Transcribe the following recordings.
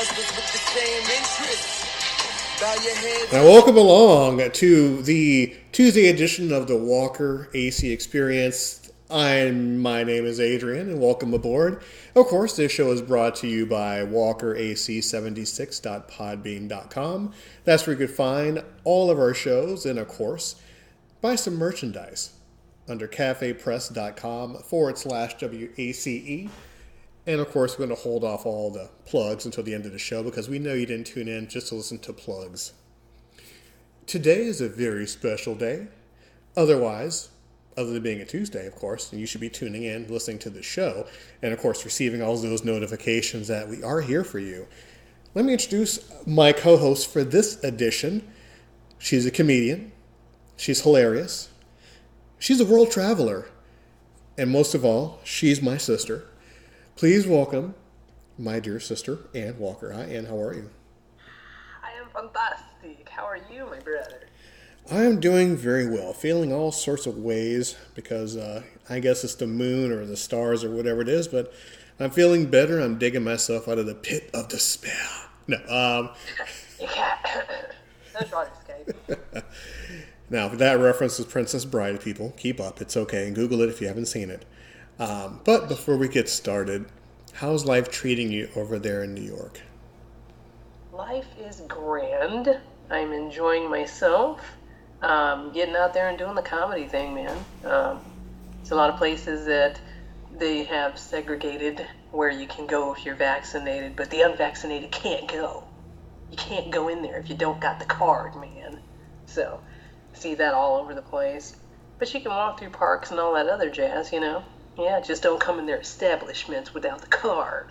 hustlers with the same interests. Now, welcome along to the Tuesday edition of the Walker AC Experience. I'm my name is Adrian, and welcome aboard. Of course, this show is brought to you by WalkerAC76.podbean.com. That's where you can find all of our shows, and of course, buy some merchandise under cafepress.com forward slash WACE. And of course, we're going to hold off all the plugs until the end of the show because we know you didn't tune in just to listen to plugs. Today is a very special day. Otherwise, other than being a Tuesday, of course, and you should be tuning in, listening to the show, and of course, receiving all those notifications that we are here for you. Let me introduce my co host for this edition. She's a comedian, she's hilarious, she's a world traveler, and most of all, she's my sister. Please welcome my dear sister, Ann Walker. Hi, Ann, how are you? I am fantastic. How are you, my brother? I am doing very well, feeling all sorts of ways because uh, I guess it's the moon or the stars or whatever it is, but I'm feeling better. I'm digging myself out of the pit of despair. No, um, can't. no try escape. now that reference is Princess Bride. People, keep up. It's okay. Google it if you haven't seen it. Um, but before we get started, how's life treating you over there in New York? Life is grand. I'm enjoying myself. Um, getting out there and doing the comedy thing, man. Um, it's a lot of places that they have segregated where you can go if you're vaccinated, but the unvaccinated can't go. You can't go in there if you don't got the card, man. So, see that all over the place. But you can walk through parks and all that other jazz, you know? Yeah, just don't come in their establishments without the card.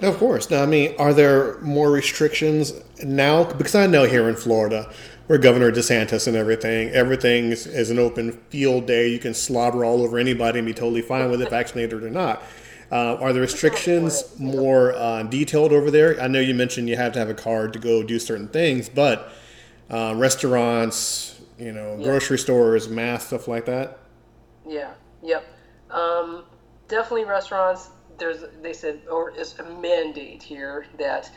Of course. Now, I mean, are there more restrictions now? Because I know here in Florida, where Governor DeSantis and everything, everything is, is an open field day. You can slobber all over anybody and be totally fine with it, vaccinated or not. Uh, are the restrictions more uh, detailed over there? I know you mentioned you have to have a card to go do certain things, but uh, restaurants, you know, grocery stores, mass stuff like that. Yeah. Yep. Um, definitely restaurants. There's they said or it's a mandate here that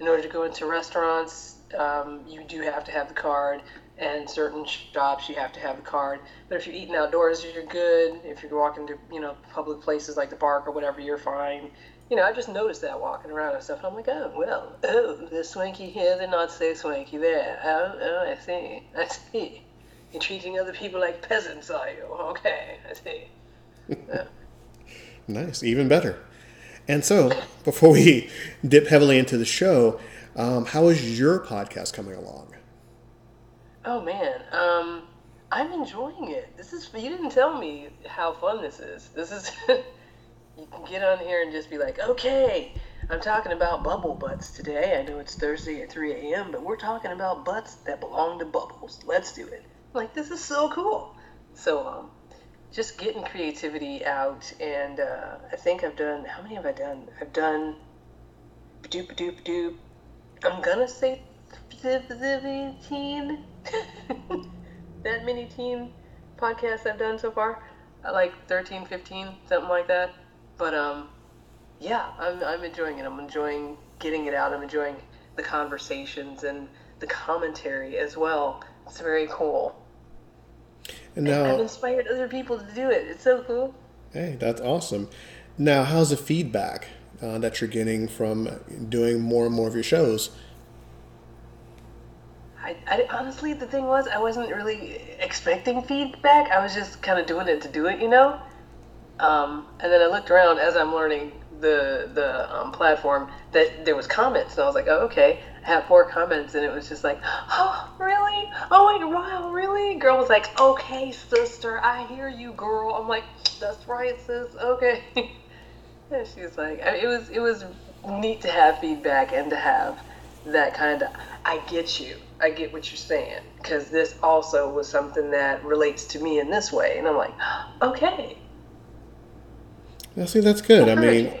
in order to go into restaurants, um, you do have to have the card, and certain shops you have to have the card. But if you're eating outdoors, you're good. If you're walking to you know public places like the park or whatever, you're fine. You know, I just noticed that walking around and stuff. And I'm like, oh well, oh, they're swanky here, they're not so swanky there. Oh, oh, I see, I see. You're treating other people like peasants, are you? Okay, I see. Yeah. Nice, even better. And so, before we dip heavily into the show, um, how is your podcast coming along? Oh man, um, I'm enjoying it. This is you didn't tell me how fun this is. This is you can get on here and just be like, okay, I'm talking about bubble butts today. I know it's Thursday at 3 a.m., but we're talking about butts that belong to bubbles. Let's do it. Like this is so cool. So um, just getting creativity out, and uh, I think I've done. How many have I done? I've done. Doop doop doop. I'm gonna say 17. that many teen podcasts I've done so far. Like 13, 15, something like that. But um, yeah, I'm I'm enjoying it. I'm enjoying getting it out. I'm enjoying the conversations and the commentary as well. It's very cool. And I've now, inspired other people to do it. It's so cool. hey, that's awesome. Now, how's the feedback uh, that you're getting from doing more and more of your shows? I, I honestly, the thing was, I wasn't really expecting feedback. I was just kind of doing it to do it, you know. Um, and then I looked around as I'm learning the the um, platform that there was comments, and I was like, oh, okay. Have four comments, and it was just like, oh, really? Oh, wait, wow, really? Girl was like, okay, sister, I hear you, girl. I'm like, that's right, sis. Okay. and she's like, I- it was it was neat to have feedback and to have that kind of I get you. I get what you're saying because this also was something that relates to me in this way, and I'm like, okay, Now, see, that's good. I mean,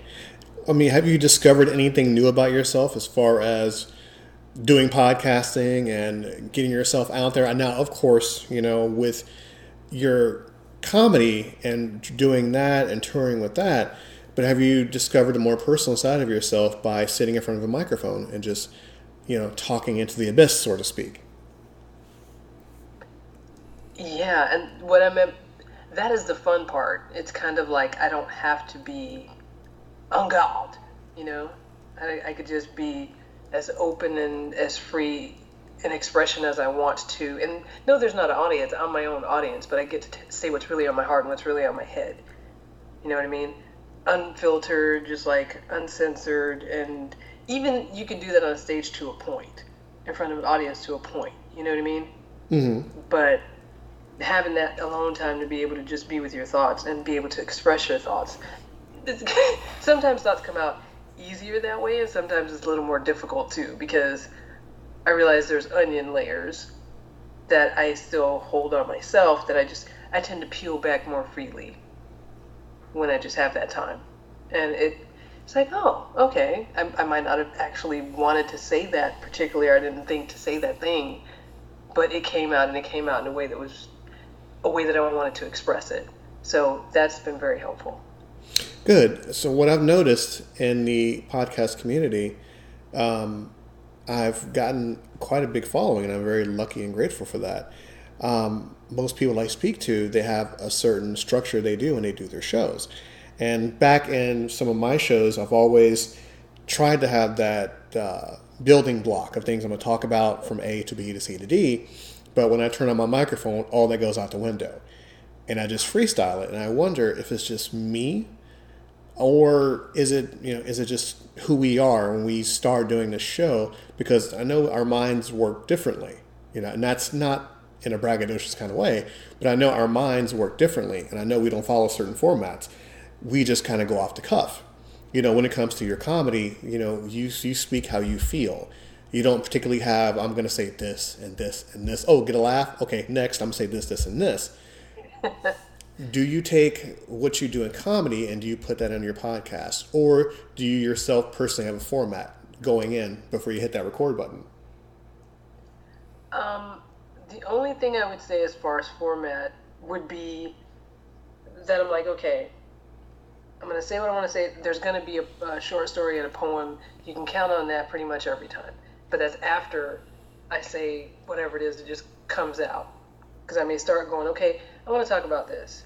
I mean, have you discovered anything new about yourself as far as doing podcasting and getting yourself out there? And now, of course, you know, with your comedy and doing that and touring with that, but have you discovered a more personal side of yourself by sitting in front of a microphone and just, you know, talking into the abyss, so to speak? Yeah, and what I meant, that is the fun part. It's kind of like I don't have to be on God, you know? I, I could just be as open and as free an expression as I want to. And no, there's not an audience. I'm my own audience, but I get to t- say what's really on my heart and what's really on my head. You know what I mean? Unfiltered, just like uncensored, and even you can do that on stage to a point, in front of an audience to a point. You know what I mean? Mm-hmm. But having that alone time to be able to just be with your thoughts and be able to express your thoughts. Sometimes thoughts come out easier that way, and sometimes it's a little more difficult too because I realize there's onion layers that I still hold on myself that I just I tend to peel back more freely when I just have that time, and it it's like oh okay I, I might not have actually wanted to say that particularly or I didn't think to say that thing, but it came out and it came out in a way that was a way that I wanted to express it. So that's been very helpful. Good. So what I've noticed in the podcast community, um, I've gotten quite a big following, and I'm very lucky and grateful for that. Um, most people I speak to, they have a certain structure they do when they do their shows. And back in some of my shows, I've always tried to have that uh, building block of things I'm going to talk about from A to B to C to D. But when I turn on my microphone, all that goes out the window. And I just freestyle it. And I wonder if it's just me or is it you know is it just who we are when we start doing this show? Because i know our minds work differently you know and that's not in a braggadocious kind of way but i know our minds work differently and i know we don't follow certain formats. We just kind of go off the cuff. You know when it comes to your comedy you know you you speak how you feel. You don't particularly have i'm going to say this and this and this. Oh get a laugh? Okay next i'm going to say this this and this do you take what you do in comedy and do you put that on your podcast or do you yourself personally have a format going in before you hit that record button Um, the only thing I would say as far as format would be that I'm like, okay, I'm gonna say what I want to say. There's gonna be a, a short story and a poem. You can count on that pretty much every time. But that's after I say whatever it is that just comes out. Because I may start going, okay, I want to talk about this,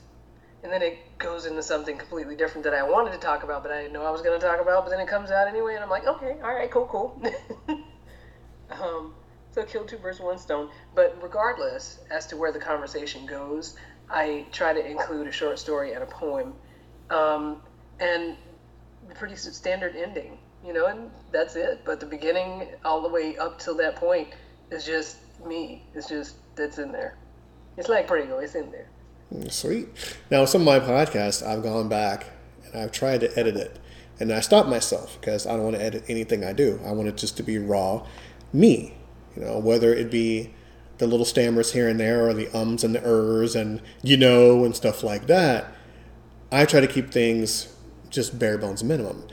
and then it goes into something completely different that I wanted to talk about, but I didn't know I was gonna talk about. But then it comes out anyway, and I'm like, okay, all right, cool, cool. um, so kill two birds with one stone. But regardless as to where the conversation goes, I try to include a short story and a poem, um, and pretty standard ending, you know, and that's it. But the beginning, all the way up till that point, is just me. It's just that's in there. It's like Prego. It's in there. Sweet. Now, some of my podcasts, I've gone back and I've tried to edit it. And I stopped myself because I don't want to edit anything I do. I want it just to be raw me. You know, whether it be the little stammers here and there or the ums and the ers and you know and stuff like that. I try to keep things just bare bones minimum.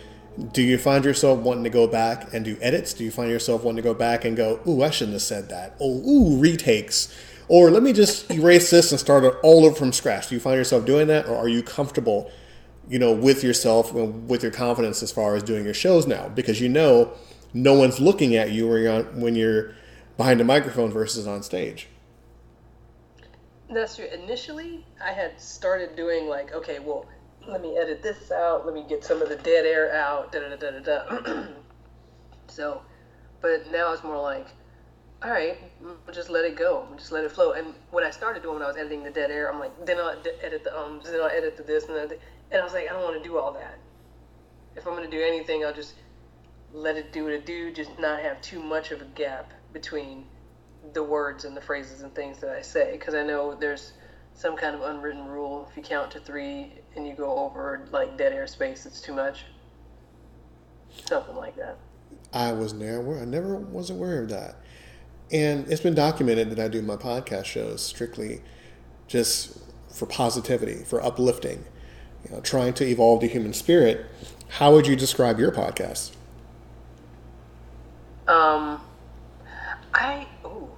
Do you find yourself wanting to go back and do edits? Do you find yourself wanting to go back and go, ooh, I shouldn't have said that? Oh, ooh, retakes. Or let me just erase this and start it all over from scratch. Do you find yourself doing that? Or are you comfortable, you know, with yourself, with your confidence as far as doing your shows now? Because you know no one's looking at you when you're, when you're behind a microphone versus on stage. That's true. Initially, I had started doing like, okay, well, let me edit this out. Let me get some of the dead air out. Da da da da. da. so, but now it's more like, all right, we'll just let it go. We'll just let it flow. And what I started doing when I was editing the dead air, I'm like, then I'll edit the ums, then I'll edit the this and that. And I was like, I don't want to do all that. If I'm gonna do anything, I'll just let it do what it do. Just not have too much of a gap between the words and the phrases and things that I say because I know there's some kind of unwritten rule. If you count to three and you go over like dead air space, it's too much. Something like that. I was never, I never was aware of that. And it's been documented that I do my podcast shows strictly just for positivity, for uplifting. you know, trying to evolve the human spirit, how would you describe your podcast? Um, I ooh,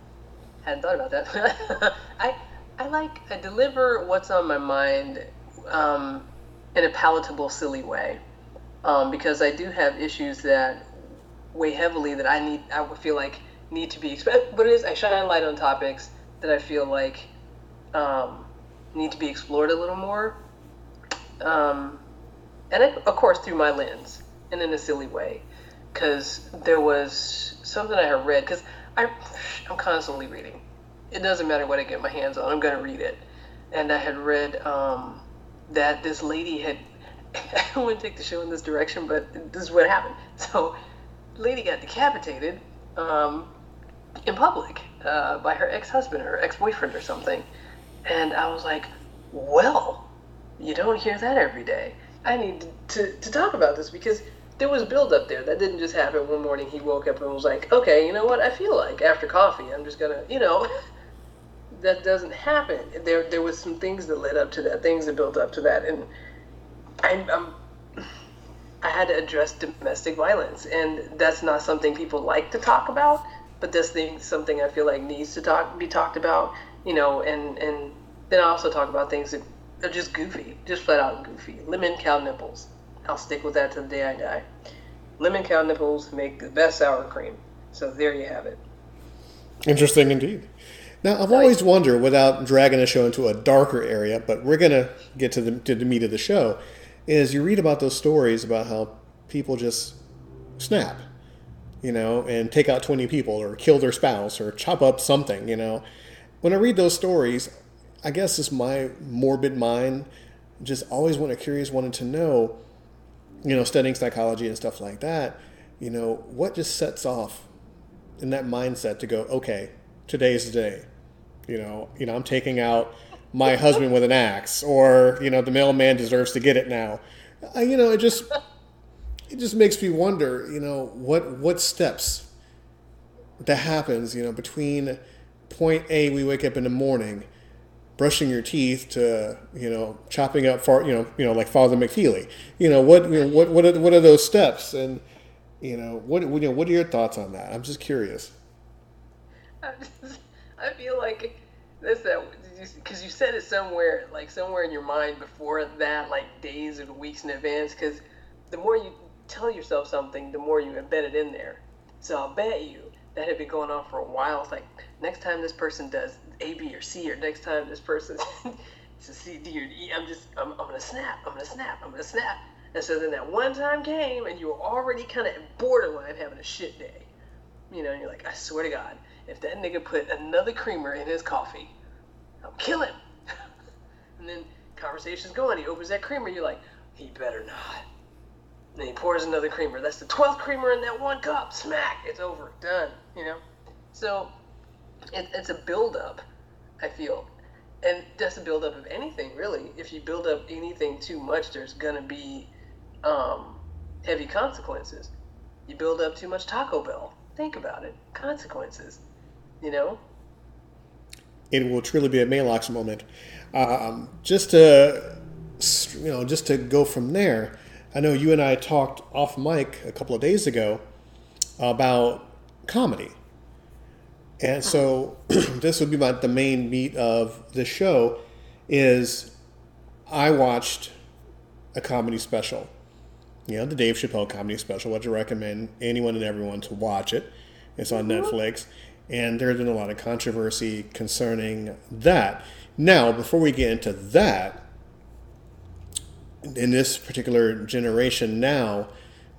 hadn't thought about that. I I like I deliver what's on my mind um, in a palatable, silly way, um, because I do have issues that weigh heavily that I need. I would feel like need to be expressed. But it is I shine light on topics that I feel like um, need to be explored a little more, um, and I, of course through my lens and in a silly way, because there was something I had read because I I'm constantly reading. It doesn't matter what I get my hands on. I'm gonna read it, and I had read um, that this lady had. I wouldn't take the show in this direction, but this is what happened. So, lady got decapitated um, in public uh, by her ex-husband or ex-boyfriend or something, and I was like, well, you don't hear that every day. I need to, to talk about this because there was build up there. That didn't just happen one morning. He woke up and was like, okay, you know what? I feel like after coffee, I'm just gonna, you know, that doesn't happen. There, there was some things that led up to that, things that built up to that, and I, I'm, I had to address domestic violence, and that's not something people like to talk about. But this thing, something I feel like needs to talk, be talked about, you know, and and then I also talk about things that are just goofy, just flat out goofy. Lemon cow nipples. I'll stick with that to the day I die. Lemon cow nipples make the best sour cream. So there you have it. Interesting indeed. Now, I've always wondered, without dragging the show into a darker area, but we're going to get to the, to the meat of the show, is you read about those stories about how people just snap, you know, and take out 20 people or kill their spouse or chop up something, you know. When I read those stories, I guess it's my morbid mind just always wanted curious, wanted to know, you know, studying psychology and stuff like that, you know, what just sets off in that mindset to go, okay, today's the day. You know, you know, I'm taking out my husband with an axe, or you know, the mailman deserves to get it now. I, you know, it just it just makes me wonder. You know, what what steps that happens. You know, between point A, we wake up in the morning, brushing your teeth, to you know, chopping up far, you know, you know, like Father McFeely. You know, what you know, what what are, what are those steps? And you know, what you know, what are your thoughts on that? I'm just curious. I feel like that because uh, you said it somewhere, like somewhere in your mind before that, like days or weeks in advance. Because the more you tell yourself something, the more you embed it in there. So I'll bet you that had been going on for a while. It's like next time this person does A, B, or C, or next time this person to C, D, or E, I'm just I'm, I'm gonna snap. I'm gonna snap. I'm gonna snap. And so then that one time came, and you were already kind of borderline having a shit day. You know, and you're like, I swear to God, if that nigga put another creamer in his coffee, I'll kill him. and then conversation's going. He opens that creamer. You're like, he better not. Then he pours another creamer. That's the twelfth creamer in that one cup. Smack. It's over. Done. You know. So it, it's a buildup. I feel, and that's a buildup of anything really. If you build up anything too much, there's gonna be um, heavy consequences. You build up too much Taco Bell. Think about it. Consequences. You know? It will truly be a Maalox moment. Um, just to, you know, just to go from there, I know you and I talked off mic a couple of days ago about comedy. And so this would be my, the main meat of the show is I watched a comedy special you know, the Dave Chappelle comedy special, which I recommend anyone and everyone to watch it. It's on mm-hmm. Netflix, and there's been a lot of controversy concerning that. Now, before we get into that, in this particular generation now,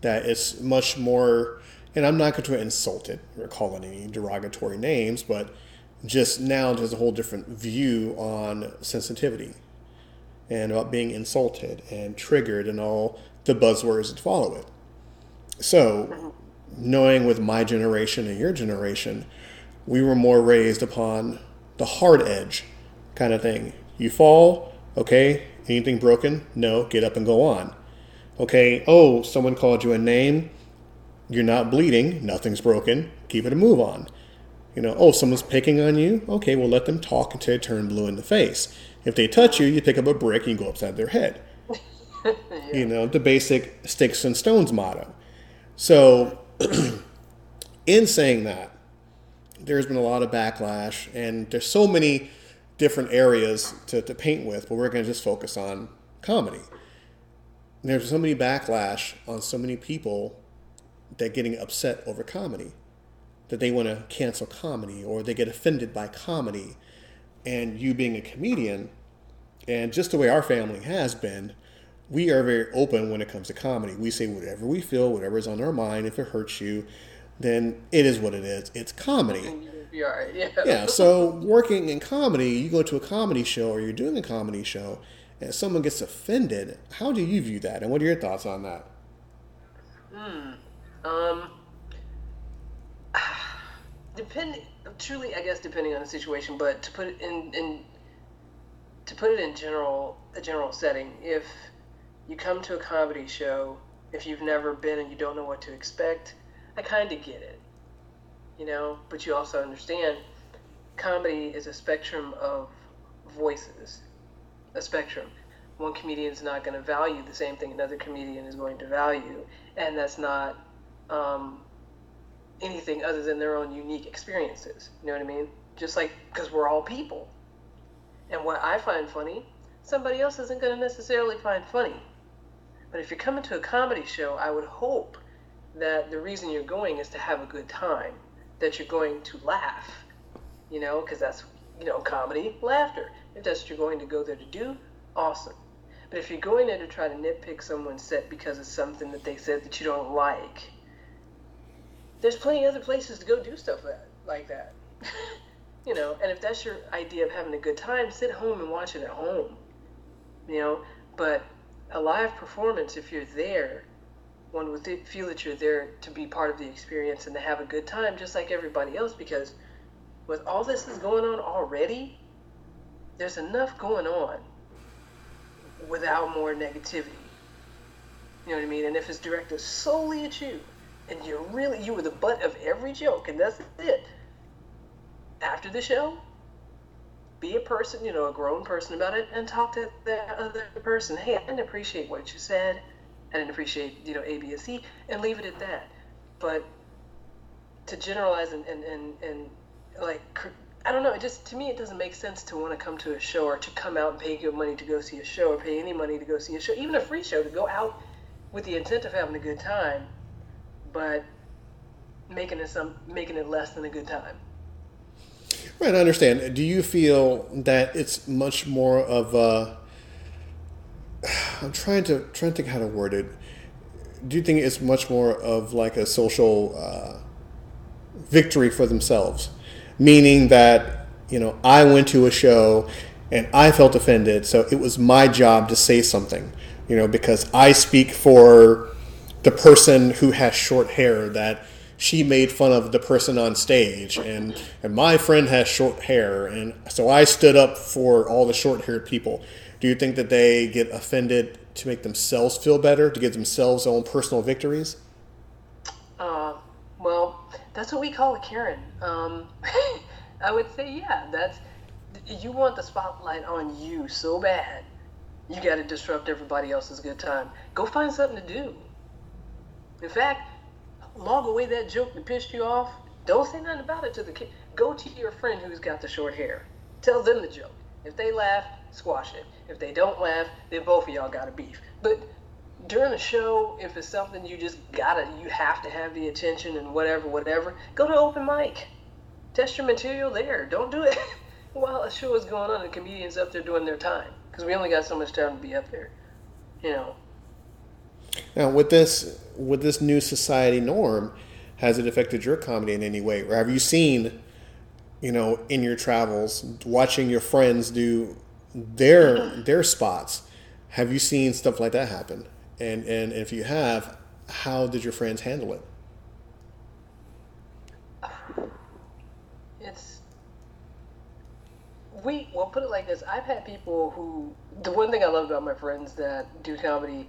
that it's much more, and I'm not going to insult it or call it any derogatory names, but just now there's a whole different view on sensitivity and about being insulted and triggered and all the buzzwords that follow it. So, knowing with my generation and your generation, we were more raised upon the hard edge kind of thing. You fall, okay, anything broken? No, get up and go on. Okay, oh, someone called you a name, you're not bleeding, nothing's broken, keep it and move on. You know, oh, someone's picking on you, okay, well, let them talk until they turn blue in the face. If they touch you, you pick up a brick and you go upside their head. You know, the basic sticks and stones motto. So, in saying that, there's been a lot of backlash, and there's so many different areas to, to paint with, but we're going to just focus on comedy. And there's so many backlash on so many people that getting upset over comedy, that they want to cancel comedy or they get offended by comedy. And you being a comedian, and just the way our family has been, we are very open when it comes to comedy. We say whatever we feel, whatever is on our mind. If it hurts you, then it is what it is. It's comedy. Yeah. Yeah, so working in comedy, you go to a comedy show or you're doing a comedy show and someone gets offended, how do you view that? And what are your thoughts on that? Hmm. Um, depending, truly, I guess, depending on the situation. But to put it in, in to put it in general, a general setting, if you come to a comedy show, if you've never been and you don't know what to expect, I kind of get it, you know. But you also understand, comedy is a spectrum of voices, a spectrum. One comedian is not going to value the same thing another comedian is going to value, and that's not um, anything other than their own unique experiences. You know what I mean? Just like because we're all people. And what I find funny, somebody else isn't going to necessarily find funny. But if you're coming to a comedy show, I would hope that the reason you're going is to have a good time, that you're going to laugh, you know, because that's, you know, comedy, laughter. If that's what you're going to go there to do, awesome. But if you're going there to try to nitpick someone's set because of something that they said that you don't like, there's plenty of other places to go do stuff like that. you know, and if that's your idea of having a good time, sit home and watch it at home. You know, but a live performance, if you're there, one would th- feel that you're there to be part of the experience and to have a good time, just like everybody else. Because with all this is going on already, there's enough going on without more negativity. You know what I mean? And if it's directed solely at you, and you're really you were the butt of every joke, and that's it. After the show, be a person, you know, a grown person about it, and talk to that other person. Hey, I didn't appreciate what you said. I didn't appreciate, you know, A, B, and C, and leave it at that. But to generalize and, and, and, and like, I don't know, it just, to me, it doesn't make sense to want to come to a show or to come out and pay good money to go see a show or pay any money to go see a show, even a free show, to go out with the intent of having a good time, but making it some, making it less than a good time. Right, I understand. Do you feel that it's much more of a I'm trying to trying to think how to word it. Do you think it's much more of like a social uh, victory for themselves, meaning that you know I went to a show and I felt offended, so it was my job to say something, you know, because I speak for the person who has short hair that she made fun of the person on stage and and my friend has short hair and so I stood up for all the short-haired people. Do you think that they get offended to make themselves feel better, to give themselves own personal victories? Uh, well, that's what we call a Karen. Um, I would say, yeah, that's you want the spotlight on you so bad. You got to disrupt everybody else's good time. Go find something to do. In fact, log away that joke that pissed you off. Don't say nothing about it to the kid. Go to your friend who's got the short hair. Tell them the joke. If they laugh, squash it. If they don't laugh, then both of y'all got a beef. But during a show, if it's something you just gotta, you have to have the attention and whatever, whatever, go to open mic. Test your material there. Don't do it while a show is going on and comedians up there doing their time. Because we only got so much time to be up there. You know. Now, with this with this new society norm, has it affected your comedy in any way, or have you seen, you know, in your travels, watching your friends do their their spots? Have you seen stuff like that happen? And and if you have, how did your friends handle it? It's we well put it like this. I've had people who the one thing I love about my friends that do comedy,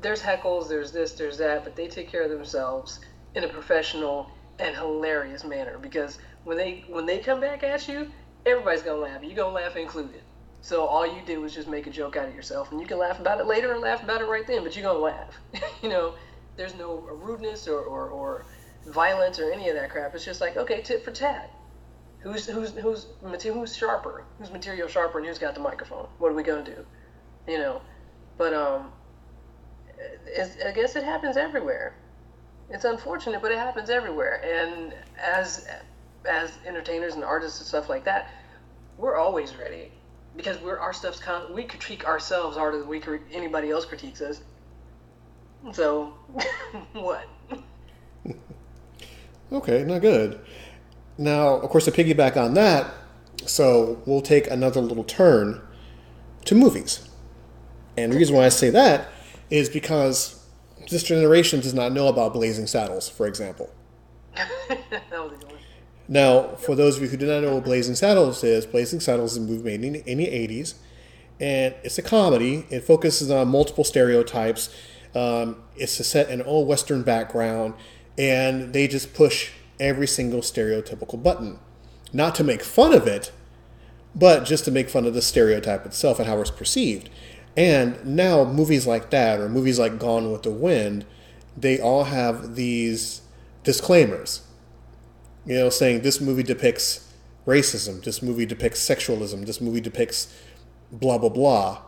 there's heckles, there's this, there's that, but they take care of themselves in a professional and hilarious manner because when they when they come back at you, everybody's gonna laugh. You're gonna laugh included. So all you did was just make a joke out of yourself, and you can laugh about it later and laugh about it right then, but you're gonna laugh. you know, there's no rudeness or, or, or violence or any of that crap. It's just like, okay, tit for tat. Who's who's who's who's sharper? Who's material sharper and who's got the microphone? What are we gonna do? You know, but um, I guess it happens everywhere. It's unfortunate, but it happens everywhere. And as as entertainers and artists and stuff like that, we're always ready because we're our stuff's con- we critique ourselves harder than we anybody else critiques us. So, what? Okay, not good. Now, of course, to piggyback on that, so we'll take another little turn to movies. And the reason why I say that is because this generation does not know about Blazing Saddles, for example. that was a good one. Now, for those of you who do not know what Blazing Saddles is, Blazing Saddles is a movie made in, in the 80s, and it's a comedy. It focuses on multiple stereotypes. Um, it's set in an old Western background, and they just push every single stereotypical button. Not to make fun of it, but just to make fun of the stereotype itself and how it's perceived. And now, movies like that, or movies like Gone with the Wind, they all have these disclaimers you know, saying this movie depicts racism, this movie depicts sexualism, this movie depicts blah, blah, blah.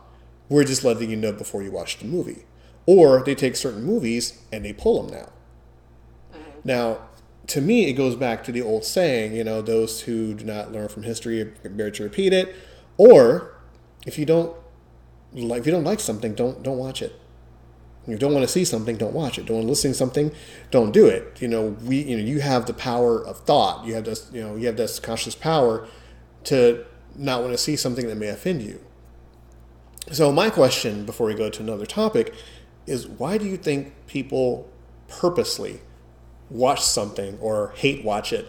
We're just letting you know before you watch the movie. Or they take certain movies and they pull them now. Mm-hmm. Now, to me, it goes back to the old saying, you know, those who do not learn from history are bear to repeat it. Or if you don't like, if you don't like something, don't don't watch it. You don't want to see something, don't watch it. Don't want to listen to something, don't do it. You know, we you know you have the power of thought. You have this you know you have this conscious power to not want to see something that may offend you. So my question before we go to another topic is why do you think people purposely watch something or hate watch it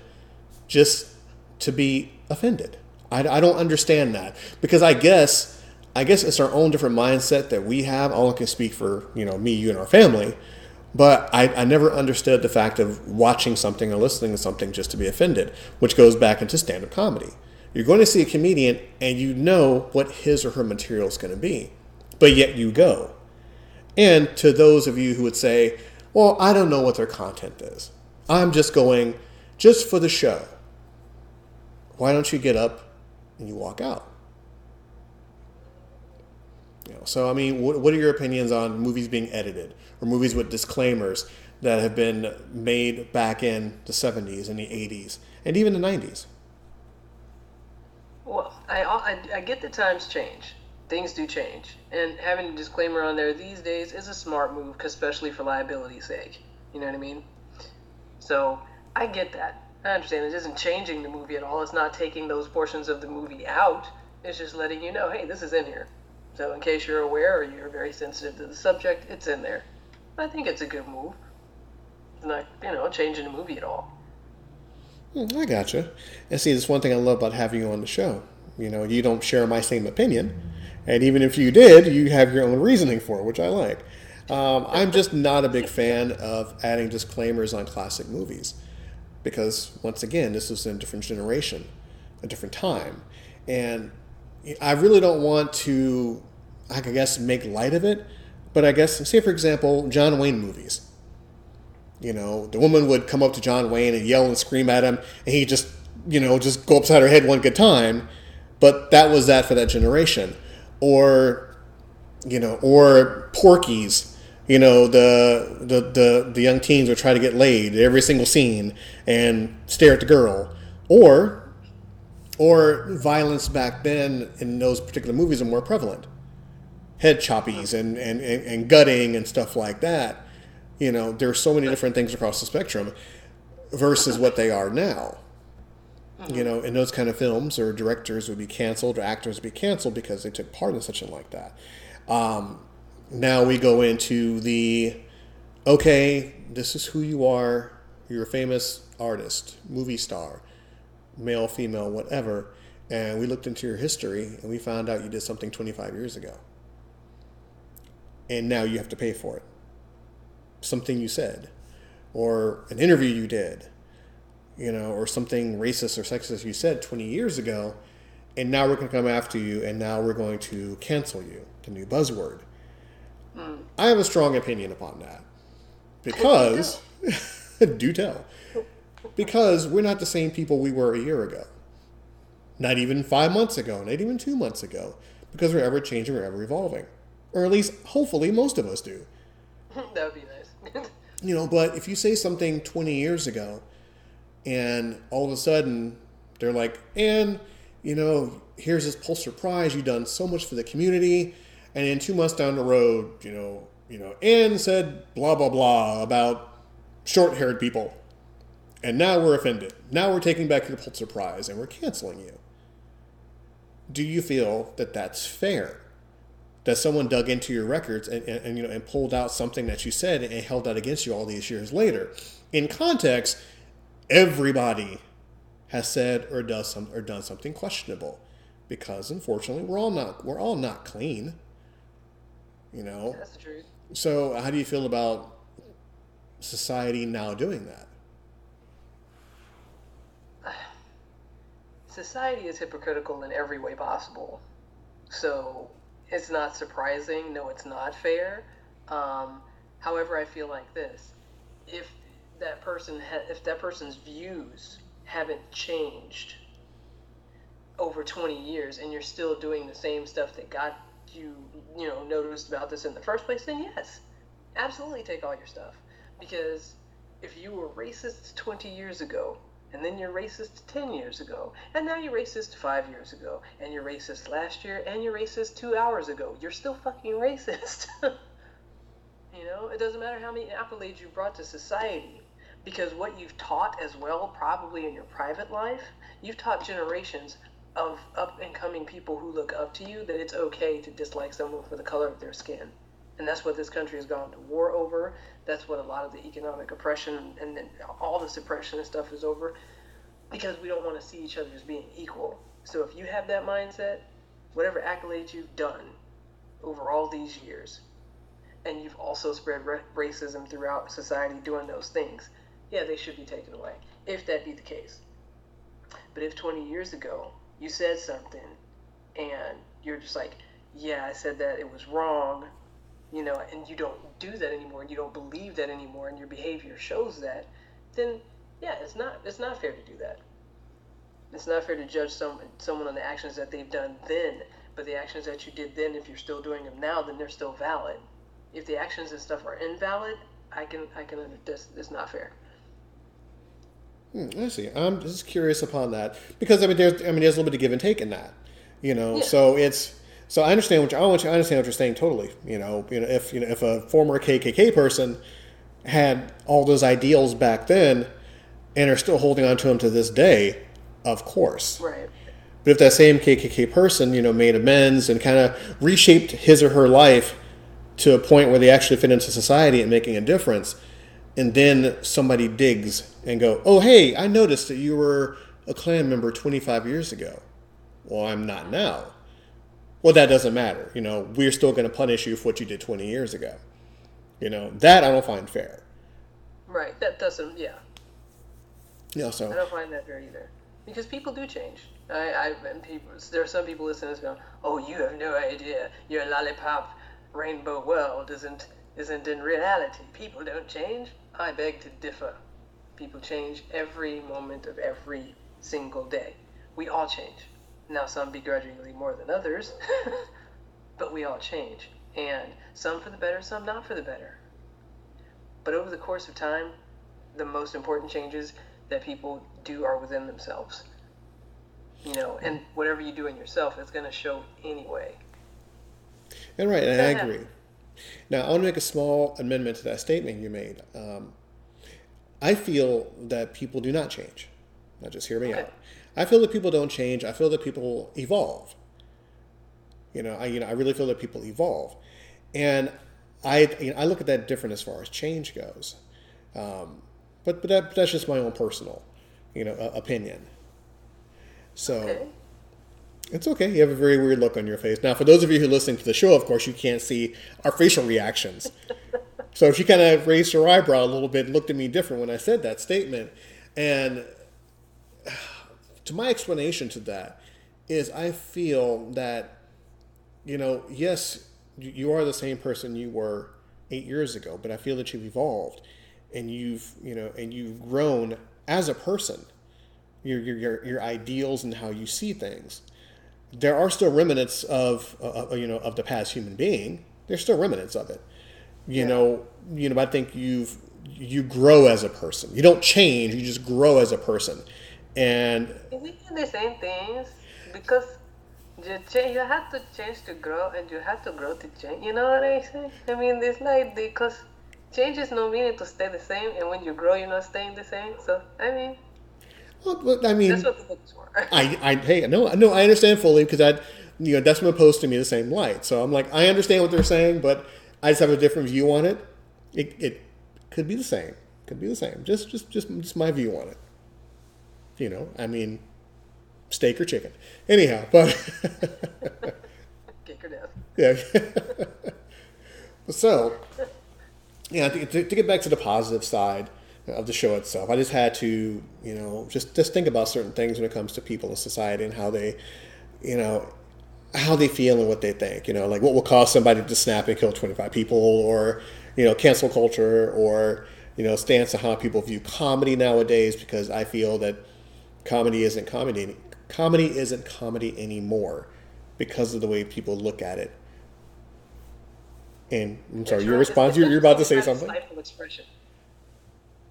just to be offended? I, I don't understand that because I guess I guess it's our own different mindset that we have. I can speak for you know me, you, and our family. But I, I never understood the fact of watching something or listening to something just to be offended, which goes back into stand-up comedy. You're going to see a comedian and you know what his or her material is going to be, but yet you go. And to those of you who would say, well, I don't know what their content is, I'm just going just for the show. Why don't you get up and you walk out? You know, so I mean, what, what are your opinions on movies being edited or movies with disclaimers that have been made back in the 70s and the 80s and even the 90s? Well, I, I, I get the times change. Things do change. And having a disclaimer on there these days is a smart move, especially for liability's sake. You know what I mean? So I get that. I understand it isn't changing the movie at all. It's not taking those portions of the movie out. It's just letting you know, hey, this is in here. So in case you're aware or you're very sensitive to the subject, it's in there. I think it's a good move. It's not, you know, changing the movie at all. Hmm, I gotcha. And see, that's one thing I love about having you on the show. You know, you don't share my same opinion, and even if you did, you have your own reasoning for it, which I like. Um, I'm just not a big fan of adding disclaimers on classic movies because, once again, this is a different generation, a different time, and I really don't want to, I guess, make light of it. But I guess, say for example, John Wayne movies. You know, the woman would come up to John Wayne and yell and scream at him, and he just, you know, just go upside her head one good time. But that was that for that generation. Or, you know, or Porky's. You know, the the the, the young teens would try to get laid every single scene and stare at the girl. Or or violence back then in those particular movies are more prevalent. Head choppies and, and, and, and gutting and stuff like that. You know, there's so many different things across the spectrum versus what they are now. You know, in those kind of films, or directors would be canceled, or actors would be canceled because they took part in such and like that. Um, now we go into the okay, this is who you are. You're a famous artist, movie star male, female, whatever, and we looked into your history and we found out you did something 25 years ago. And now you have to pay for it. Something you said, or an interview you did, you know, or something racist or sexist you said 20 years ago, and now we're going to come after you, and now we're going to cancel you. The new buzzword. I have a strong opinion upon that because do tell because we're not the same people we were a year ago not even five months ago not even two months ago because we're ever changing we're ever evolving or at least hopefully most of us do. That would be nice. you know but if you say something 20 years ago and all of a sudden they're like and you know here's this Pulitzer prize you've done so much for the community and then two months down the road you know you know and said blah blah blah about short-haired people and now we're offended. Now we're taking back your Pulitzer prize and we're canceling you. Do you feel that that's fair that someone dug into your records and, and, and, you know and pulled out something that you said and held that against you all these years later. In context, everybody has said or does some or done something questionable, because unfortunately we're all not we're all not clean. You know. That's the truth. So how do you feel about society now doing that? Society is hypocritical in every way possible. So it's not surprising. No, it's not fair. Um, however, I feel like this: if that person, ha- if that person's views haven't changed over 20 years, and you're still doing the same stuff that got you, you know, noticed about this in the first place, then yes, absolutely take all your stuff. Because if you were racist 20 years ago, and then you're racist 10 years ago, and now you're racist 5 years ago, and you're racist last year, and you're racist 2 hours ago, you're still fucking racist. you know, it doesn't matter how many accolades you brought to society, because what you've taught as well, probably in your private life, you've taught generations of up and coming people who look up to you that it's okay to dislike someone for the color of their skin. And that's what this country has gone to war over. That's what a lot of the economic oppression and then all the suppression and stuff is over because we don't want to see each other as being equal. So if you have that mindset, whatever accolades you've done over all these years, and you've also spread ra- racism throughout society doing those things, yeah, they should be taken away, if that be the case. But if 20 years ago you said something and you're just like, yeah, I said that, it was wrong, you know, and you don't do that anymore, and you don't believe that anymore, and your behavior shows that, then yeah, it's not it's not fair to do that. It's not fair to judge some someone on the actions that they've done then, but the actions that you did then, if you're still doing them now, then they're still valid. If the actions and stuff are invalid, I can I can this it's not fair. Hmm, I see. I'm just curious upon that because I mean, there's I mean, there's a little bit of give and take in that, you know. Yeah. So it's so I understand what you, I want you, I understand what you're saying totally. You know, you know, if you know if a former KKK person had all those ideals back then and are still holding on to them to this day, of course. Right. But if that same KKK person, you know, made amends and kind of reshaped his or her life to a point where they actually fit into society and making a difference, and then somebody digs and go, "Oh, hey, I noticed that you were a Klan member 25 years ago." Well, I'm not now. Well, that doesn't matter. You know, we're still going to punish you for what you did 20 years ago. You know, that I don't find fair. Right. That doesn't. Yeah. You know, I don't find that fair either. Because people do change. I, I and people. There are some people listening to this going, "Oh, you have no idea. Your lollipop rainbow world isn't isn't in reality. People don't change." I beg to differ. People change every moment of every single day. We all change. Now, some begrudgingly more than others, but we all change. And some for the better, some not for the better. But over the course of time, the most important changes that people do are within themselves. You know, and whatever you do in yourself is going to show anyway. And right, and I agree. Now, I want to make a small amendment to that statement you made. Um, I feel that people do not change. Now, just hear me Okay. out. I feel that people don't change. I feel that people evolve. You know, I you know I really feel that people evolve, and I you know, I look at that different as far as change goes. Um, but but, that, but that's just my own personal, you know, uh, opinion. So. Okay. It's okay. You have a very weird look on your face. Now, for those of you who listen to the show, of course, you can't see our facial reactions. so she kind of raised her eyebrow a little bit, looked at me different when I said that statement. And to my explanation to that is I feel that, you know, yes, you are the same person you were eight years ago, but I feel that you've evolved and you've, you know, and you've grown as a person, your, your, your, your ideals and how you see things. There are still remnants of, uh, uh, you know, of the past human being. There's still remnants of it. You know, you know, but I think you've, you grow as a person. You don't change, you just grow as a person. And it the same things? Because you change, you have to change to grow, and you have to grow to change. You know what I say? I mean, it's like because change is no meaning to stay the same, and when you grow, you're not staying the same. So I mean, well, I mean, that's what the book is for. I, I, hey, no, no, I understand fully because I, you know, that's what posed to me the same light. So I'm like, I understand what they're saying, but I just have a different view on it. It, it could be the same, could be the same. Just, just, just, just my view on it. You know, I mean, steak or chicken. Anyhow, but Kick her down. yeah. so, yeah, to, to, get back to the positive side of the show itself, I just had to, you know, just just think about certain things when it comes to people in society and how they, you know, how they feel and what they think. You know, like what will cause somebody to snap and kill twenty five people, or you know, cancel culture, or you know, stance on how people view comedy nowadays. Because I feel that comedy isn't comedy. Comedy isn't comedy anymore because of the way people look at it. And I'm sorry, your response. You're, you're about to say something.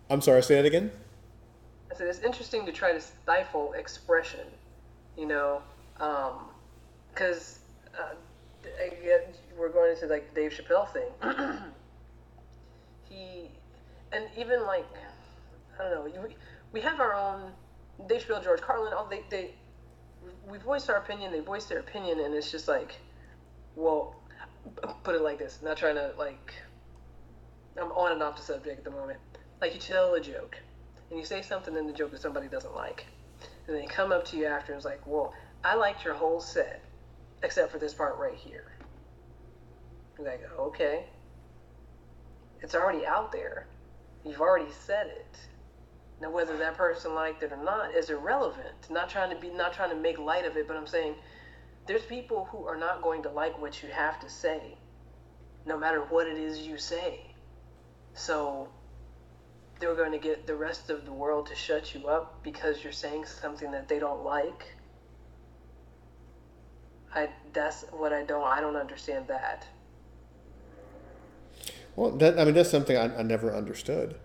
I'm sorry. Say that again. I said it's interesting to try to stifle expression, you know, because uh, we're going into like the Dave Chappelle thing. he, and even like, I don't know, we have our own Dave Chappelle, George Carlin. All they, they, we voice our opinion. They voice their opinion, and it's just like, well, put it like this. Not trying to like I'm on and off the subject at the moment. Like you tell a joke, and you say something in the joke that somebody doesn't like, and they come up to you after and it's like, "Well, I liked your whole set, except for this part right here." You're like, "Okay, it's already out there. You've already said it. Now, whether that person liked it or not is irrelevant. Not trying to be, not trying to make light of it, but I'm saying there's people who are not going to like what you have to say, no matter what it is you say." So they're going to get the rest of the world to shut you up because you're saying something that they don't like. I that's what I don't I don't understand that. Well, that, I mean, that's something I, I never understood.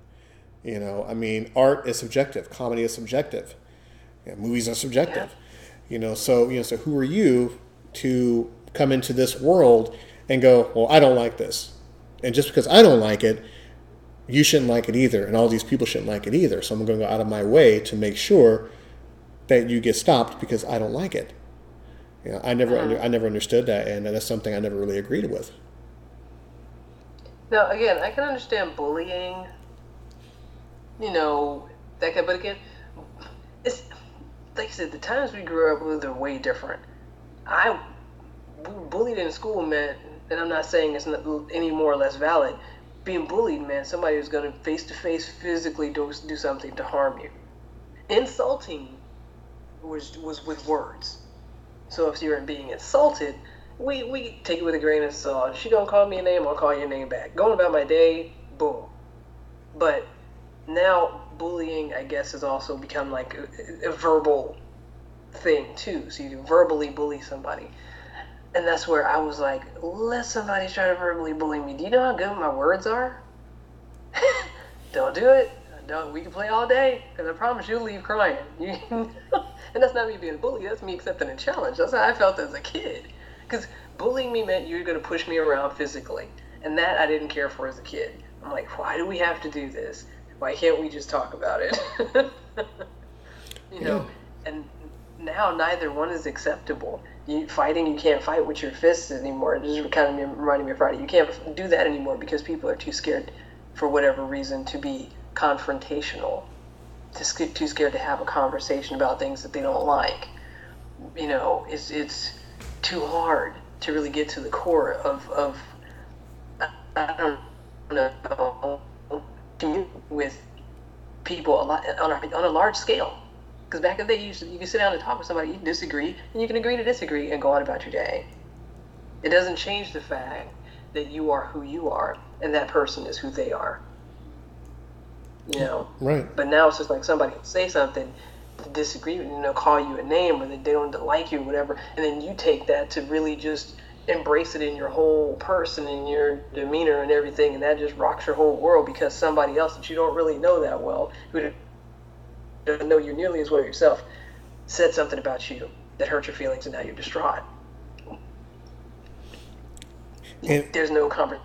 You know, I mean, art is subjective, comedy is subjective, yeah, movies are subjective. You know, so you know, so who are you to come into this world and go, well, I don't like this, and just because I don't like it, you shouldn't like it either, and all these people shouldn't like it either. So I'm going to go out of my way to make sure that you get stopped because I don't like it. You know, I never, under, mm-hmm. I never understood that, and that's something I never really agreed with. Now again, I can understand bullying. You know that kind, but again, it's like I said, the times we grew up with are way different. I bullied in school meant, and I'm not saying it's not any more or less valid. Being bullied meant somebody was going to face to face physically do, do something to harm you. Insulting was was with words. So if you're being insulted, we, we take it with a grain of salt. She don't call me a name, I'll call your name back. Going about my day, boom. But now bullying, I guess, has also become like a, a verbal thing too. So you verbally bully somebody. And that's where I was like, let somebody try to verbally bully me. Do you know how good my words are? don't do it. Don't. We can play all day, because I promise you'll leave crying. You, and that's not me being bully. That's me accepting a challenge. That's how I felt as a kid. Because bullying me meant you were going to push me around physically, and that I didn't care for as a kid. I'm like, why do we have to do this? Why can't we just talk about it? you know. And now neither one is acceptable. You fighting, you can't fight with your fists anymore. It just kind of reminding me of Friday. You can't do that anymore because people are too scared, for whatever reason, to be confrontational. Get too scared to have a conversation about things that they don't like. You know, it's it's too hard to really get to the core of of I don't know with people a lot on a, on a large scale. Because back in the day, you, you can sit down and talk with somebody, you can disagree, and you can agree to disagree and go on about your day. It doesn't change the fact that you are who you are, and that person is who they are. You know? Right. But now it's just like somebody will say something to disagree with you, know, call you a name or that they don't like you or whatever, and then you take that to really just embrace it in your whole person and your demeanor and everything, and that just rocks your whole world because somebody else that you don't really know that well, who doesn't know you nearly as well yourself, said something about you that hurt your feelings, and now you're distraught. There's no conversation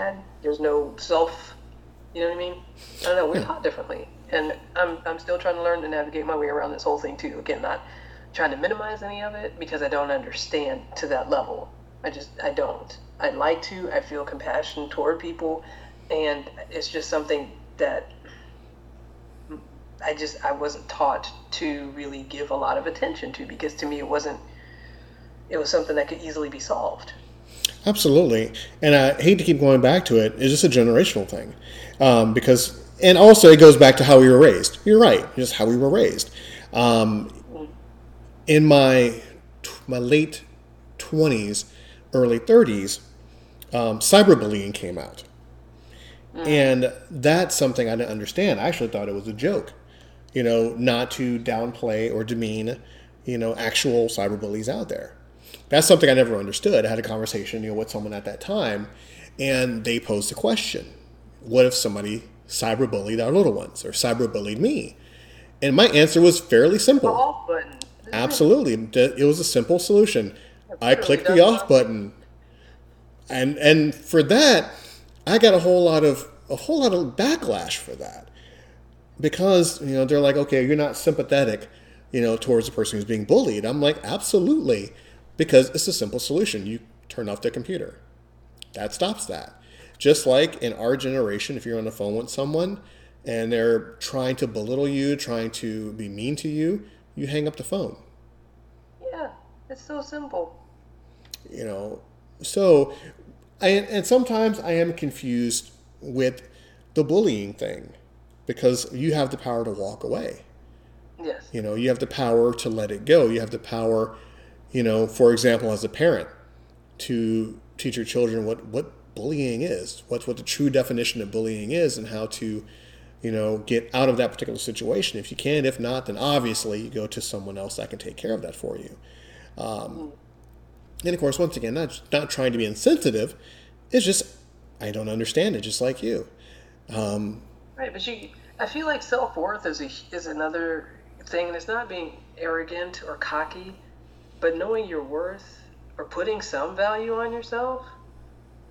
had. There's no self. You know what I mean? I don't know. We're taught differently, and I'm I'm still trying to learn to navigate my way around this whole thing too. Again, not trying to minimize any of it because I don't understand to that level. I just I don't. I'd like to. I feel compassion toward people, and it's just something that I just I wasn't taught to really give a lot of attention to because to me it wasn't. It was something that could easily be solved. Absolutely, and I hate to keep going back to it. It's just a generational thing, um, because and also it goes back to how we were raised. You're right, just how we were raised. Um, in my my late twenties, early thirties, um, cyberbullying came out, and that's something I didn't understand. I actually thought it was a joke, you know, not to downplay or demean, you know, actual cyberbullies out there that's something I never understood. I had a conversation, you know, with someone at that time, and they posed a question: What if somebody cyberbullied our little ones or cyberbullied me? And my answer was fairly simple. Absolutely, it was a simple solution. I clicked the off button, and and for that, I got a whole lot of a whole lot of backlash for that because you know they're like, okay, you're not sympathetic, you know, towards the person who's being bullied. I'm like, absolutely because it's a simple solution. You turn off the computer. That stops that. Just like in our generation, if you're on the phone with someone and they're trying to belittle you, trying to be mean to you, you hang up the phone. Yeah, it's so simple. You know, so I, and sometimes I am confused with the bullying thing because you have the power to walk away. Yes. You know, you have the power to let it go. You have the power you know, for example, as a parent, to teach your children what, what bullying is, what's what the true definition of bullying is, and how to, you know, get out of that particular situation if you can. If not, then obviously you go to someone else that can take care of that for you. Um, and of course, once again, not not trying to be insensitive, it's just I don't understand it, just like you. Um, Right, but you, I feel like self worth is a, is another thing, and it's not being arrogant or cocky, but knowing your worth or putting some value on yourself.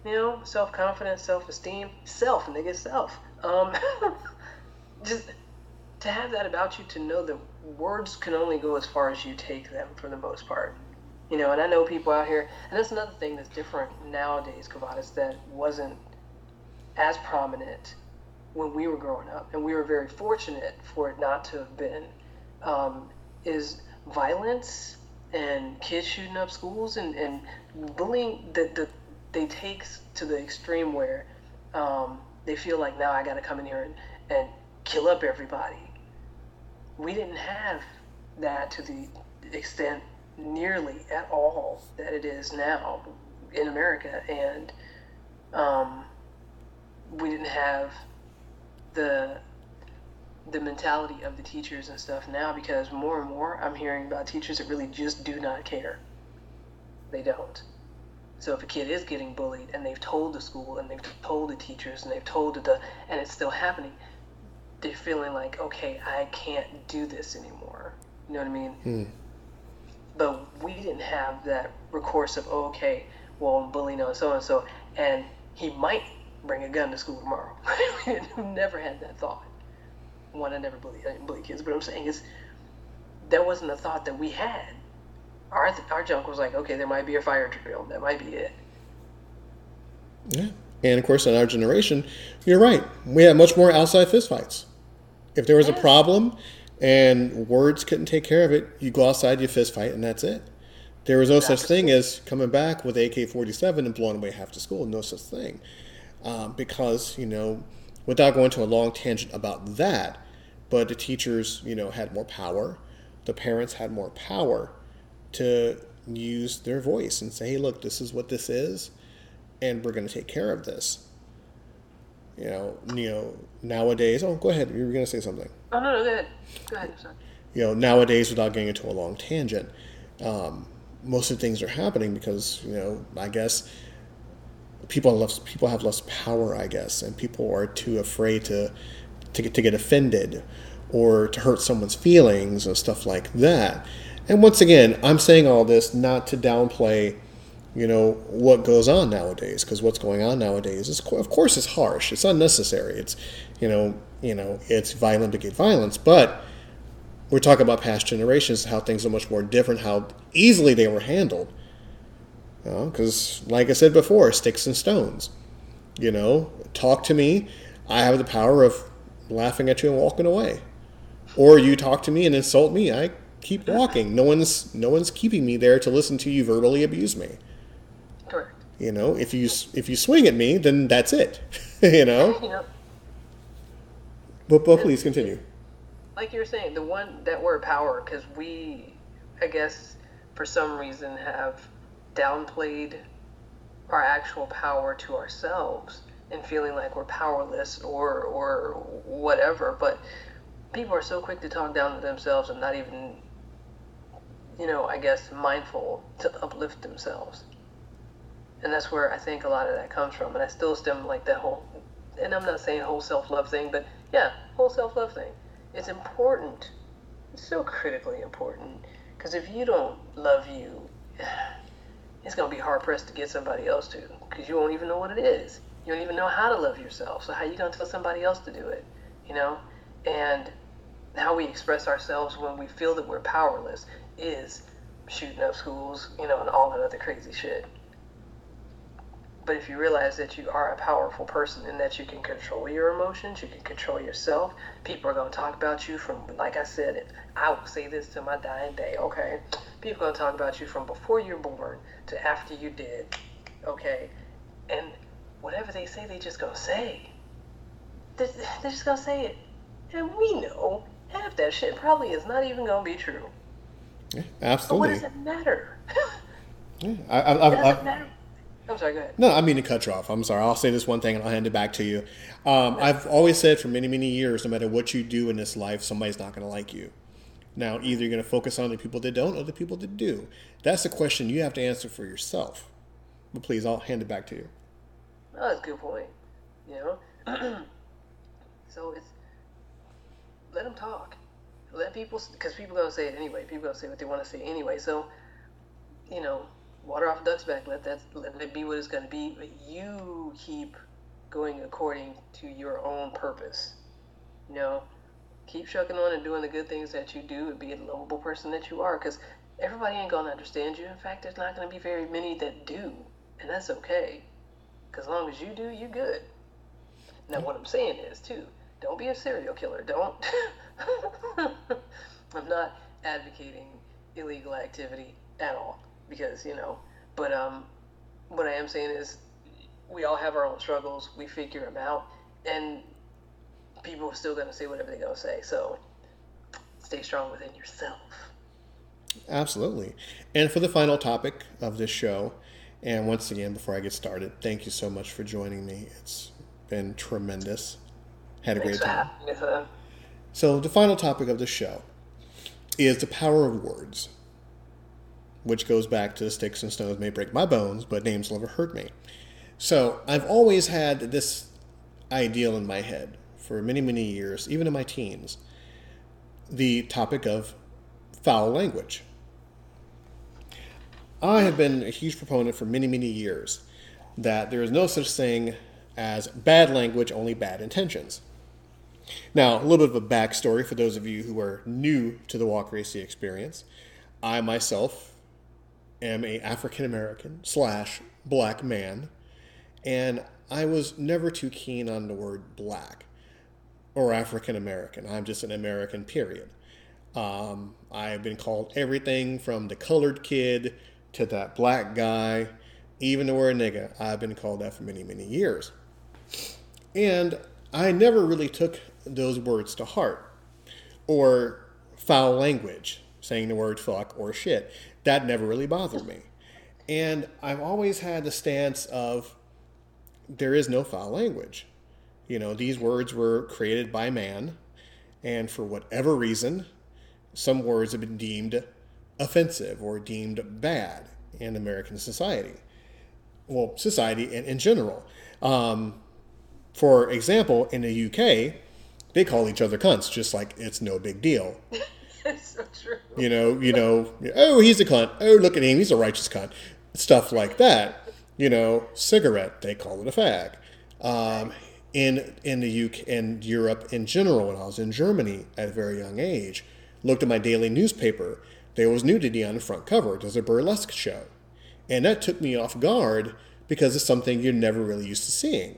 You know, self confidence, self esteem, self, nigga, self. Um, just to have that about you, to know that words can only go as far as you take them for the most part. You know, and I know people out here, and that's another thing that's different nowadays, Kavadas, that wasn't as prominent when we were growing up, and we were very fortunate for it not to have been, um, is violence and kids shooting up schools and, and bullying that the, they take to the extreme where um, they feel like now I got to come in here and, and kill up everybody. We didn't have that to the extent nearly at all that it is now in America, and um, we didn't have the the mentality of the teachers and stuff now because more and more I'm hearing about teachers that really just do not care. They don't. So if a kid is getting bullied and they've told the school and they've told the teachers and they've told the and it's still happening, they're feeling like, okay, I can't do this anymore. You know what I mean? Hmm. But we didn't have that recourse of, oh, okay, well, I'm bullying on so and so, and he might bring a gun to school tomorrow. we never had that thought one, I never bully, I didn't bully kids, but I'm saying is that wasn't a thought that we had. Our our junk was like, okay, there might be a fire drill. That might be it. Yeah. And of course, in our generation, you're right. We had much more outside fistfights. If there was a problem and words couldn't take care of it, you go outside, you fistfight, and that's it. There was no such thing as coming back with AK 47 and blowing away half the school. No such thing. Um, because, you know, without going to a long tangent about that, but the teachers, you know, had more power. The parents had more power to use their voice and say, "Hey, look, this is what this is, and we're going to take care of this." You know, you know, nowadays. Oh, go ahead. You were going to say something. Oh no, no, go ahead. Go ahead. Sorry. You know, nowadays, without getting into a long tangent, um, most of the things are happening because you know, I guess people have less, people have less power, I guess, and people are too afraid to to get, to get offended or to hurt someone's feelings and stuff like that. And once again, I'm saying all this not to downplay, you know, what goes on nowadays, because what's going on nowadays is, of course, it's harsh. It's unnecessary. It's, you know, you know, it's violent to get violence. But we're talking about past generations, how things are much more different, how easily they were handled. Because, like I said before, sticks and stones. You know, talk to me. I have the power of laughing at you and walking away. Or you talk to me and insult me. I keep walking. No one's no one's keeping me there to listen to you verbally abuse me. You know, if you if you swing at me, then that's it. you know. Know, But but please continue. like you were saying, the one that word power, because we, I guess, for some reason, have downplayed our actual power to ourselves and feeling like we're powerless or or whatever. But people are so quick to talk down to themselves and not even, you know, I guess, mindful to uplift themselves. And that's where I think a lot of that comes from. And I still stem like that whole, and I'm not saying whole self love thing, but yeah, whole self love thing. It's important. It's so critically important. Because if you don't love you, it's to be hard pressed to get somebody else to. Because you won't even know what it is. You don't even know how to love yourself. So how you to tell somebody else to do it? You know? And how we express ourselves when we feel that we're powerless is shooting up schools, you know, and all that other crazy shit. But if you realize that you are a powerful person and that you can control your emotions, you can control yourself, people are going to talk about you from, like I said, I will say this to my dying day, okay? People are going to talk about you from before you're born to after you're dead, okay? And whatever they say, they just going to say. They're, they're just going to say it. And we know half that shit probably is not even going to be true. Yeah, But what absolutely. does it matter? Yeah, I, I, It doesn't I, matter. I'm sorry, go ahead. No, I mean to cut you off. I'm sorry. I'll say this one thing and I'll hand it back to you. Um, I've always said for many, many years, no matter what you do in this life, somebody's not going to like you. Now, either you're going to focus on the people that don't or the people that do. That's a question you have to answer for yourself. But please, I'll hand it back to you. Oh, that's a good point. You know, so it's let them talk. Let people, because people are gonna say it anyway. People are gonna say what they want to say anyway. So, you know, water off a duck's back. Let that let it be what it's gonna be. But you keep going according to your own purpose. You know, keep shucking on and doing the good things that you do and be a lovable person that you are. Because everybody ain't gonna understand you. In fact, there's not gonna be very many that do, and that's okay. Because as long as you do, you're good. Now, what I'm saying is, too, don't be a serial killer. Don't. I'm not advocating illegal activity at all because, you know, but um, what I am saying is we all have our own struggles. We figure them out. And people are still going to say whatever they're going to say. So stay strong within yourself. Absolutely. And for the final topic of this show, and once again, before I get started, thank you so much for joining me. It's been tremendous. Had a Thanks great time. having me. Nathan. So, the final topic of the show is the power of words, which goes back to the sticks and stones may break my bones, but names will never hurt me. So, I've always had this ideal in my head for many, many years, even in my teens the topic of foul language. I have been a huge proponent for many, many years that there is no such thing as bad language, only bad intentions. Now, a little bit of a backstory for those of you who are new to the Walker AC experience. I myself am a African American slash black man, and I was never too keen on the word black or African American. I'm just an American, period. Um, I've been called everything from the colored kid to that black guy, even the word nigga. I've been called that for many, many years. And I never really took those words to heart. or foul language, saying the word fuck or shit. That never really bothered me. And I've always had the stance of there is no foul language. You know, these words were created by man, and for whatever reason, some words have been deemed offensive or deemed bad in American society. Well, society in, in general. Um, for example, in the UK, they call each other cunts, just like it's no big deal. True. You know, you know, oh, he's a cunt. Oh, look at him, he's a righteous cunt. Stuff like that. You know, cigarette, they call it a fag. Um, in in the UK, in Europe in general, when I was in Germany at a very young age, looked at my daily newspaper. There was nudity on the front cover. There's a burlesque show, and that took me off guard because it's something you're never really used to seeing.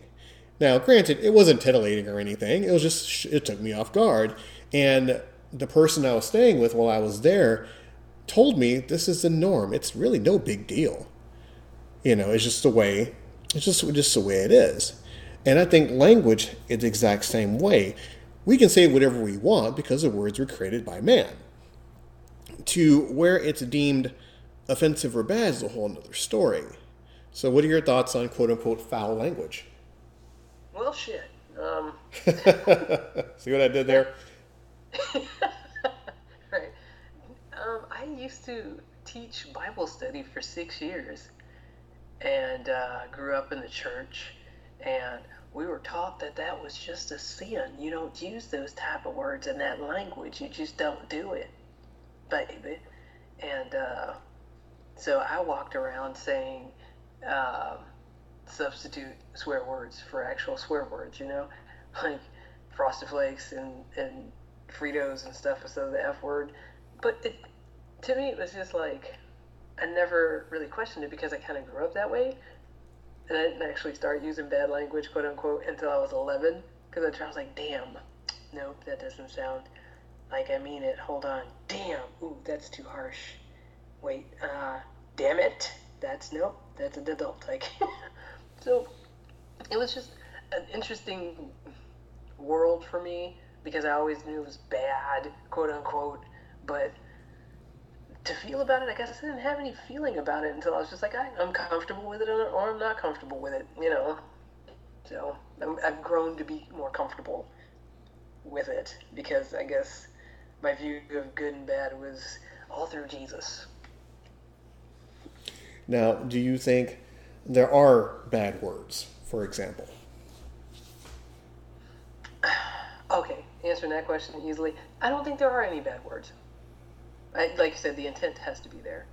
Now, granted, it wasn't titillating or anything. It was just it took me off guard, and the person I was staying with while I was there told me this is the norm. It's really no big deal. You know, it's just the way it's just just the way it is. And I think language is the exact same way. We can say whatever we want because the words were created by man. To where it's deemed offensive or bad is a whole other story. So, what are your thoughts on quote unquote foul language? Well, shit. Um, See what I did there? right. Um, I used to teach Bible study for six years, and uh, grew up in the church, and we were taught that that was just a sin. You don't use those type of words in that language. You just don't do it, baby. And uh, so I walked around saying. Um, substitute swear words for actual swear words, you know, like Frosted Flakes and, and Fritos and stuff instead of the F word. But it, to me, it was just like, I never really questioned it because I kind of grew up that way. And I didn't actually start using bad language, quote unquote, until I was 11. Because I was like, damn, nope, that doesn't sound like I mean it. Hold on. Damn, ooh, that's too harsh. Wait, uh, damn it. That's, nope, that's an adult. Like, so it was just an interesting world for me because I always knew it was bad, quote unquote. But to feel about it, I guess I didn't have any feeling about it until I was just like, I, I'm comfortable with it or, I'm not comfortable with it, you know. So I'm, I've grown to be more comfortable with it because I guess my view of good and bad was all through Jesus. Now, do you think there are bad words, for example? Okay, answering that question easily. I don't think there are any bad words. I, like you said, the intent has to be there.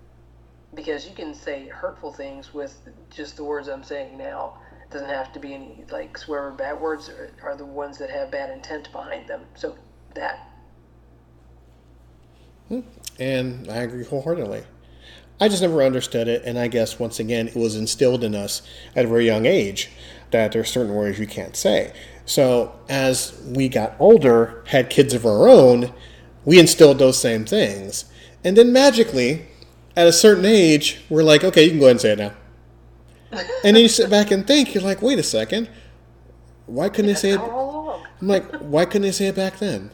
Because you can say hurtful things with just the words I'm saying now. It doesn't have to be any, like, swear word. Bad words are, are the ones that have bad intent behind them. So, that. Hmm. And I agree wholeheartedly. I just never understood it, and I guess once again it was instilled in us at a very young age that there are certain words you can't say. So as we got older, had kids of our own, we instilled those same things, and then magically, at a certain age, we're like, okay, you can go ahead and say it now. And then you sit back and think, you're like, wait a second, why couldn't they say it? I'm like, why couldn't they say it back then?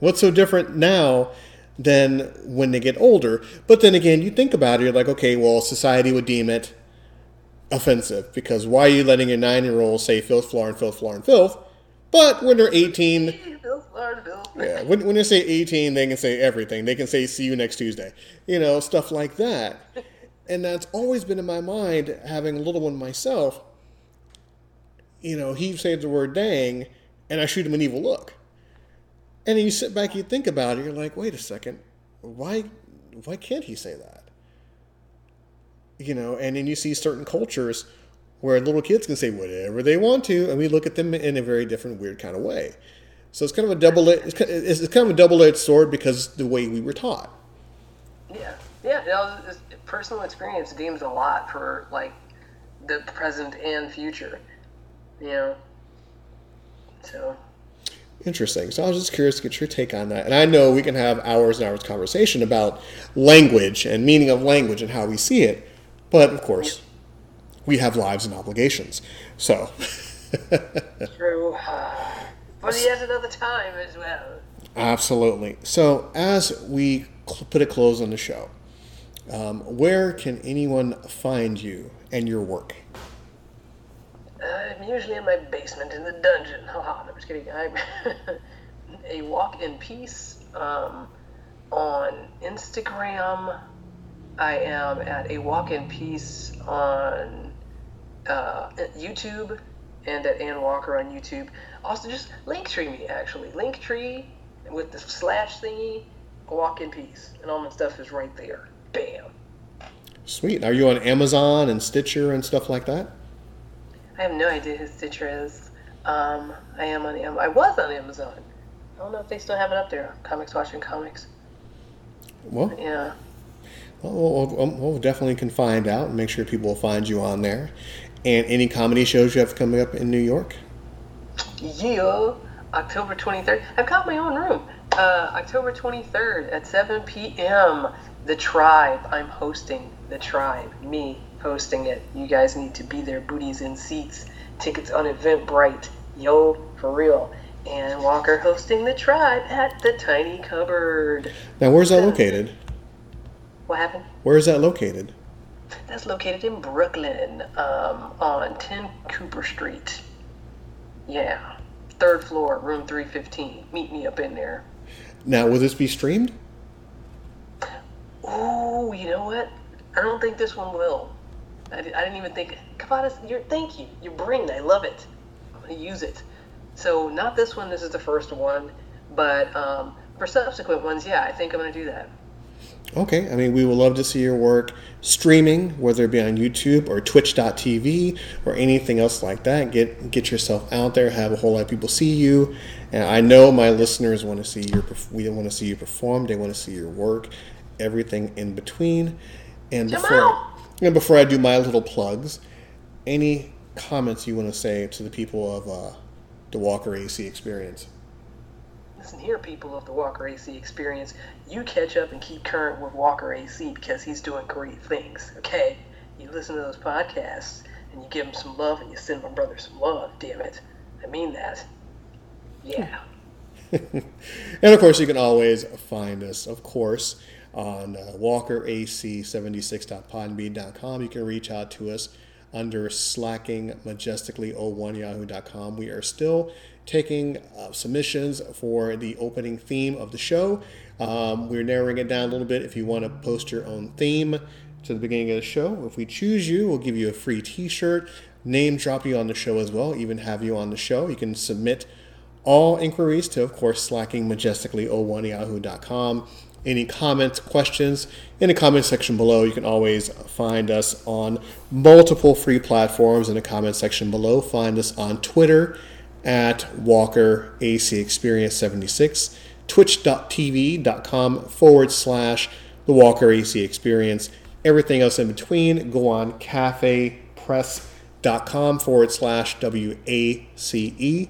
What's so different now than when they get older? But then again, you think about it, you're like, okay, well, society would deem it offensive because why are you letting a nine year old say filth, floor, and filth, floor, and filth? But when they're 18, Bill, Lord, Bill. yeah, when, when they say 18, they can say everything. They can say, see you next Tuesday. You know, stuff like that. And that's always been in my mind, having a little one myself. You know, he says the word dang, and I shoot him an evil look. And then you sit back, you think about it, you're like, wait a second, why, why can't he say that? You know, and then you see certain cultures where little kids can say whatever they want to, and we look at them in a very different, weird kind of way. So it's kind of a double, it's kind it's kind of a double-edged sword because the way we were taught. Yeah, yeah. You know, personal experience deems a lot for like the present and future. You know. So Interesting. So I was just curious to get your take on that. And I know we can have hours and hours conversation about language and meaning of language and how we see it, but of course, we have lives and obligations. So, true. but he has another time as well. Absolutely. So, as we cl- put a close on the show, um, where can anyone find you and your work? I'm usually in my basement in the dungeon. Haha, I'm just kidding. I'm a walk in peace um, on Instagram. I am at a walk in peace on uh, YouTube and at Ann Walker on YouTube. Also, just Linktree me actually. Linktree with the slash thingy, walk in peace, and all my stuff is right there. Bam. Sweet. Are you on Amazon and Stitcher and stuff like that? I have no idea who Stitcher is. Um, I am on. Am- I was on Amazon. I don't know if they still have it up there. Comics watching comics. Well, Yeah. well, we'll, we'll, we'll definitely can find out and make sure people will find you on there. And any comedy shows you have coming up in New York? Yeah. October 23rd. I've got my own room. Uh, October 23rd at 7 p.m. The Tribe. I'm hosting The Tribe. Me hosting it. You guys need to be there. Booties in seats. Tickets on Eventbrite. Yo, for real. And Walker hosting The Tribe at the Tiny Cupboard. Now, where's that located? What happened? Where is that located? That's located in Brooklyn, um, on 10 Cooper Street. Yeah. Third floor, room 315. Meet me up in there. Now, will this be streamed? Oh, you know what? I don't think this one will. I, I didn't even think. Kavadas, your thank you. Your brain, I love it. I'm gonna use it. So not this one. This is the first one, but um, for subsequent ones, yeah, I think I'm gonna do that. Okay, I mean, we would love to see your work streaming, whether it be on YouTube or Twitch.tv or anything else like that. Get get yourself out there, have a whole lot of people see you, and I know my listeners want to see your. We want to see you perform. They want to see your work, everything in between. And Come before out. and before I do my little plugs, any comments you want to say to the people of uh, the Walker AC experience? Listen here, people of the Walker AC experience. You catch up and keep current with Walker AC because he's doing great things. Okay, you listen to those podcasts and you give him some love and you send my brother some love. Damn it, I mean that. Yeah. And of course, you can always find us, of course, on uh, walkerac76.podbean.com. You can reach out to us under slacking majestically01 yahoo.com. We are still taking uh, submissions for the opening theme of the show. Um, we're narrowing it down a little bit if you want to post your own theme to the beginning of the show. If we choose you, we'll give you a free t shirt, name drop you on the show as well, even have you on the show. You can submit all inquiries to, of course, slacking majestically01 yahoo.com. Any comments, questions in the comment section below. You can always find us on multiple free platforms in the comment section below. Find us on Twitter at Walker AC Experience 76, twitch.tv.com forward slash the Walker AC Experience. Everything else in between, go on cafepress.com forward slash WACE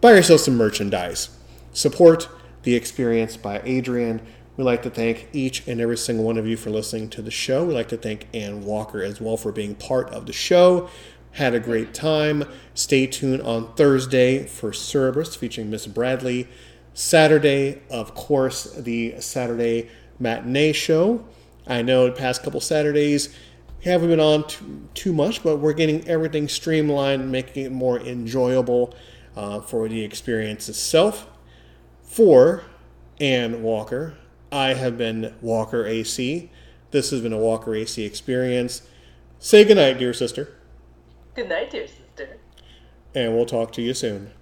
buy yourself some merchandise. Support the experience by Adrian. We'd like to thank each and every single one of you for listening to the show. We'd like to thank Ann Walker as well for being part of the show. Had a great time. Stay tuned on Thursday for Cerberus featuring Miss Bradley. Saturday, of course, the Saturday matinee show. I know the past couple Saturdays haven't been on too, too much, but we're getting everything streamlined, making it more enjoyable uh, for the experience itself. For Ann Walker, I have been Walker AC. This has been a Walker AC experience. Say goodnight, dear sister, Good night, dear sister. and we'll talk to you soon.